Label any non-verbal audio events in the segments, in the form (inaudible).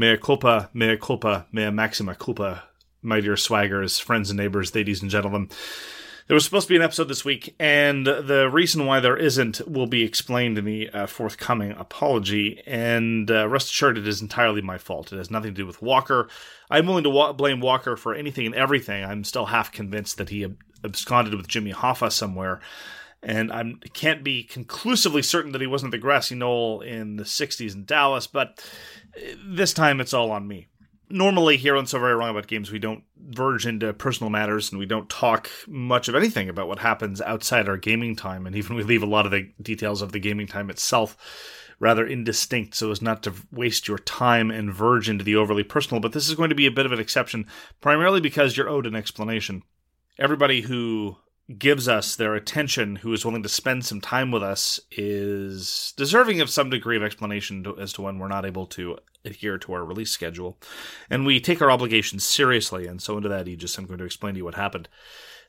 Mea culpa, mea culpa, mea maxima culpa, my dear swaggers, friends and neighbors, ladies and gentlemen. There was supposed to be an episode this week, and the reason why there isn't will be explained in the uh, forthcoming apology. And uh, rest assured, it is entirely my fault. It has nothing to do with Walker. I'm willing to wa- blame Walker for anything and everything. I'm still half convinced that he ab- absconded with Jimmy Hoffa somewhere. And I can't be conclusively certain that he wasn't the grassy knoll in the 60s in Dallas, but uh, this time it's all on me normally here on So Very Wrong About Games, we don't verge into personal matters and we don't talk much of anything about what happens outside our gaming time. And even we leave a lot of the details of the gaming time itself rather indistinct so as not to waste your time and verge into the overly personal. But this is going to be a bit of an exception, primarily because you're owed an explanation. Everybody who gives us their attention, who is willing to spend some time with us, is deserving of some degree of explanation to, as to when we're not able to adhere to our release schedule. And we take our obligations seriously, and so into that Aegis, I'm going to explain to you what happened.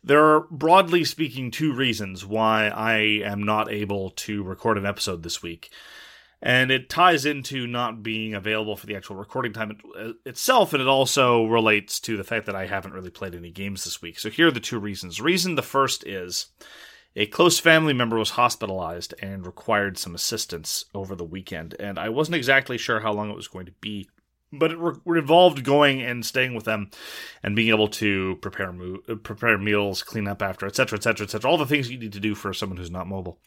There are, broadly speaking, two reasons why I am not able to record an episode this week. And it ties into not being available for the actual recording time uh, itself, and it also relates to the fact that I haven't really played any games this week. So here are the two reasons. Reason the first is a close family member was hospitalized and required some assistance over the weekend, and I wasn't exactly sure how long it was going to be. But it re- involved going and staying with them, and being able to prepare mo- prepare meals, clean up after, etc., etc., etc. All the things you need to do for someone who's not mobile.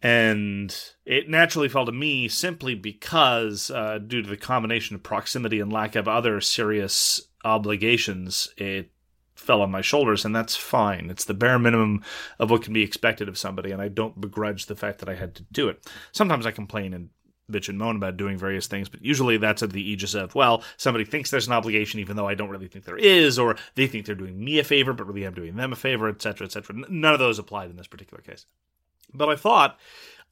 And it naturally fell to me simply because, uh, due to the combination of proximity and lack of other serious obligations, it fell on my shoulders, and that's fine. It's the bare minimum of what can be expected of somebody, and I don't begrudge the fact that I had to do it. Sometimes I complain and bitch and moan about doing various things, but usually that's at the aegis of, well, somebody thinks there's an obligation even though I don't really think there is, or they think they're doing me a favor, but really I'm doing them a favor, etc., etc. None of those applied in this particular case. But I thought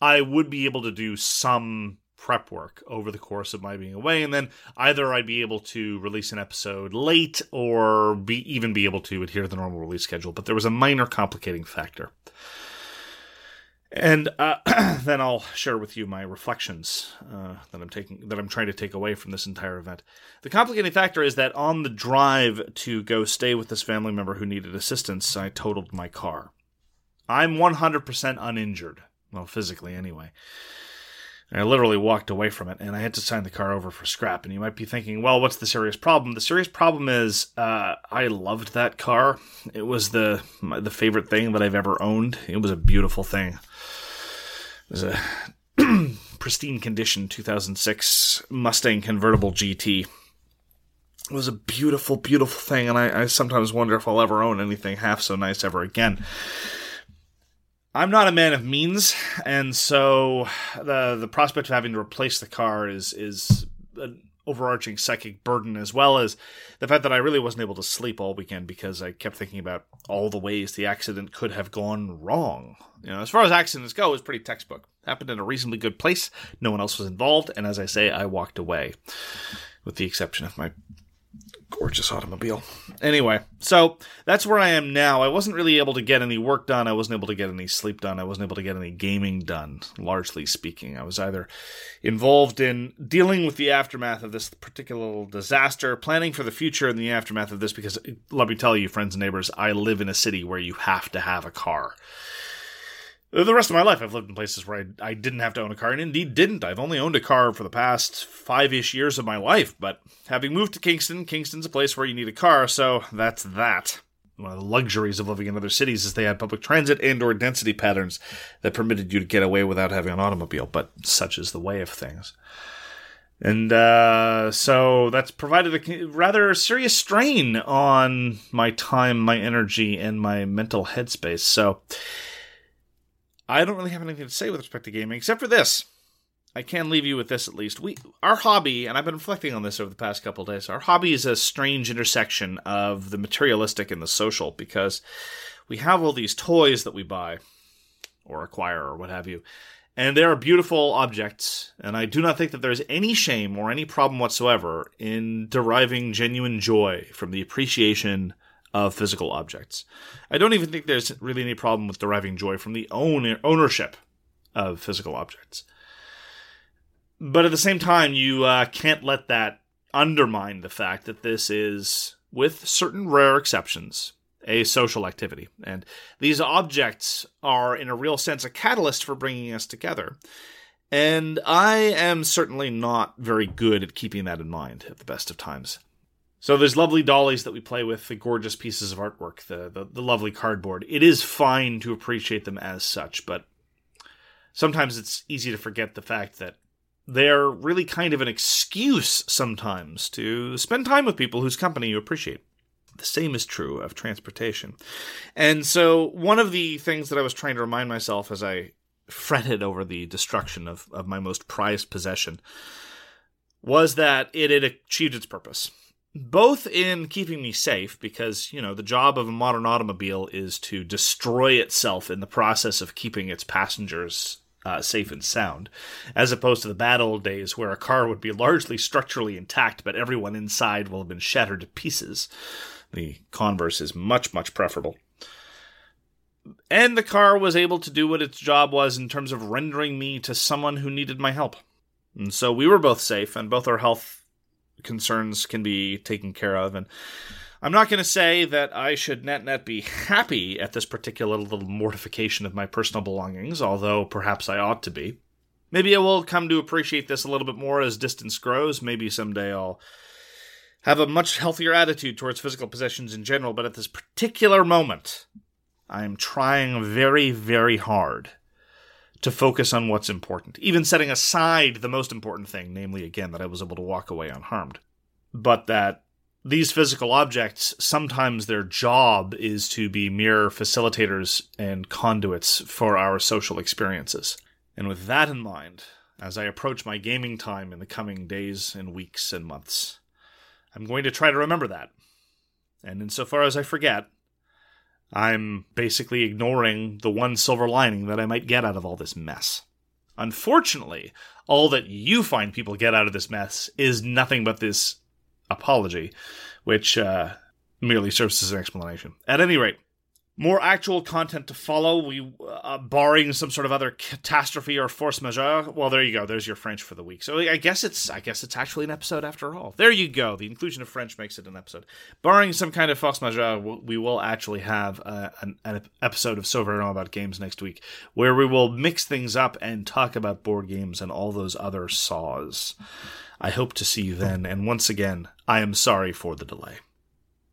I would be able to do some prep work over the course of my being away and then either I'd be able to release an episode late or be even be able to adhere to the normal release schedule but there was a minor complicating factor and uh, (clears throat) then I'll share with you my reflections uh, that I'm taking that I'm trying to take away from this entire event. The complicating factor is that on the drive to go stay with this family member who needed assistance, I totaled my car. I'm 100% uninjured, well, physically anyway. I literally walked away from it, and I had to sign the car over for scrap. And you might be thinking, well, what's the serious problem? The serious problem is uh, I loved that car. It was the the favorite thing that I've ever owned. It was a beautiful thing. It was a (clears throat) pristine condition 2006 Mustang convertible GT. It was a beautiful, beautiful thing, and I, I sometimes wonder if I'll ever own anything half so nice ever again. I'm not a man of means, and so the the prospect of having to replace the car is is an overarching psychic burden, as well as the fact that I really wasn't able to sleep all weekend because I kept thinking about all the ways the accident could have gone wrong. You know, as far as accidents go, it was pretty textbook. Happened in a reasonably good place. No one else was involved, and as I say, I walked away, with the exception of my gorgeous automobile. Anyway, so that's where I am now. I wasn't really able to get any work done. I wasn't able to get any sleep done. I wasn't able to get any gaming done, largely speaking. I was either involved in dealing with the aftermath of this particular disaster, planning for the future in the aftermath of this, because let me tell you, friends and neighbors, I live in a city where you have to have a car. The rest of my life, I've lived in places where I, I didn't have to own a car, and indeed didn't. I've only owned a car for the past five ish years of my life, but having moved to Kingston, Kingston's a place where you need a car, so that's that. One of the luxuries of living in other cities is they had public transit and or density patterns that permitted you to get away without having an automobile, but such is the way of things. And uh, so that's provided a rather serious strain on my time, my energy, and my mental headspace. So I don't really have anything to say with respect to gaming except for this. I can leave you with this at least. We our hobby, and I've been reflecting on this over the past couple days. Our hobby is a strange intersection of the materialistic and the social because we have all these toys that we buy or acquire or what have you. And they are beautiful objects, and I do not think that there's any shame or any problem whatsoever in deriving genuine joy from the appreciation of physical objects. I don't even think there's really any problem with deriving joy from the own ownership of physical objects. But at the same time, you uh, can't let that undermine the fact that this is, with certain rare exceptions, a social activity. And these objects are, in a real sense, a catalyst for bringing us together. And I am certainly not very good at keeping that in mind at the best of times. So there's lovely dollies that we play with, the gorgeous pieces of artwork, the, the, the lovely cardboard. It is fine to appreciate them as such, but sometimes it's easy to forget the fact that they're really kind of an excuse sometimes to spend time with people whose company you appreciate. The same is true of transportation. And so, one of the things that I was trying to remind myself as I fretted over the destruction of, of my most prized possession was that it had achieved its purpose both in keeping me safe because you know the job of a modern automobile is to destroy itself in the process of keeping its passengers uh, safe and sound as opposed to the bad old days where a car would be largely structurally intact but everyone inside will have been shattered to pieces. The converse is much much preferable. And the car was able to do what its job was in terms of rendering me to someone who needed my help. And so we were both safe and both our health concerns can be taken care of. And I'm not going to say that I should net net be happy at this particular little mortification of my personal belongings, although perhaps I ought to be. Maybe I will come to appreciate this a little bit more as distance grows. Maybe someday I'll have a much healthier attitude towards physical possessions in general, but at this particular moment, I am trying very, very hard to focus on what's important, even setting aside the most important thing, namely, again, that I was able to walk away unharmed. But that these physical objects, sometimes their job is to be mere facilitators and conduits for our social experiences. And with that in mind, as I approach my gaming time in the coming days and weeks and months, I'm going to try to remember that. And insofar as I forget, I'm basically ignoring the one silver lining that I might get out of all this mess. Unfortunately, all that you find people get out of this mess is nothing but this apology, which uh, merely serves as an explanation. At any rate, more actual content to follow. We, uh, barring some sort of other catastrophe or force majeure. Well, there you go. There's your French for the week. So I guess it's, I guess it's actually an episode after all. There you go. The inclusion of French makes it an episode. Barring some kind of force majeure, we will actually have uh, an, an, episode of So Very Wrong About Games next week, where we will mix things up and talk about board games and all those other saws. I hope to see you then. And once again, I am sorry for the delay.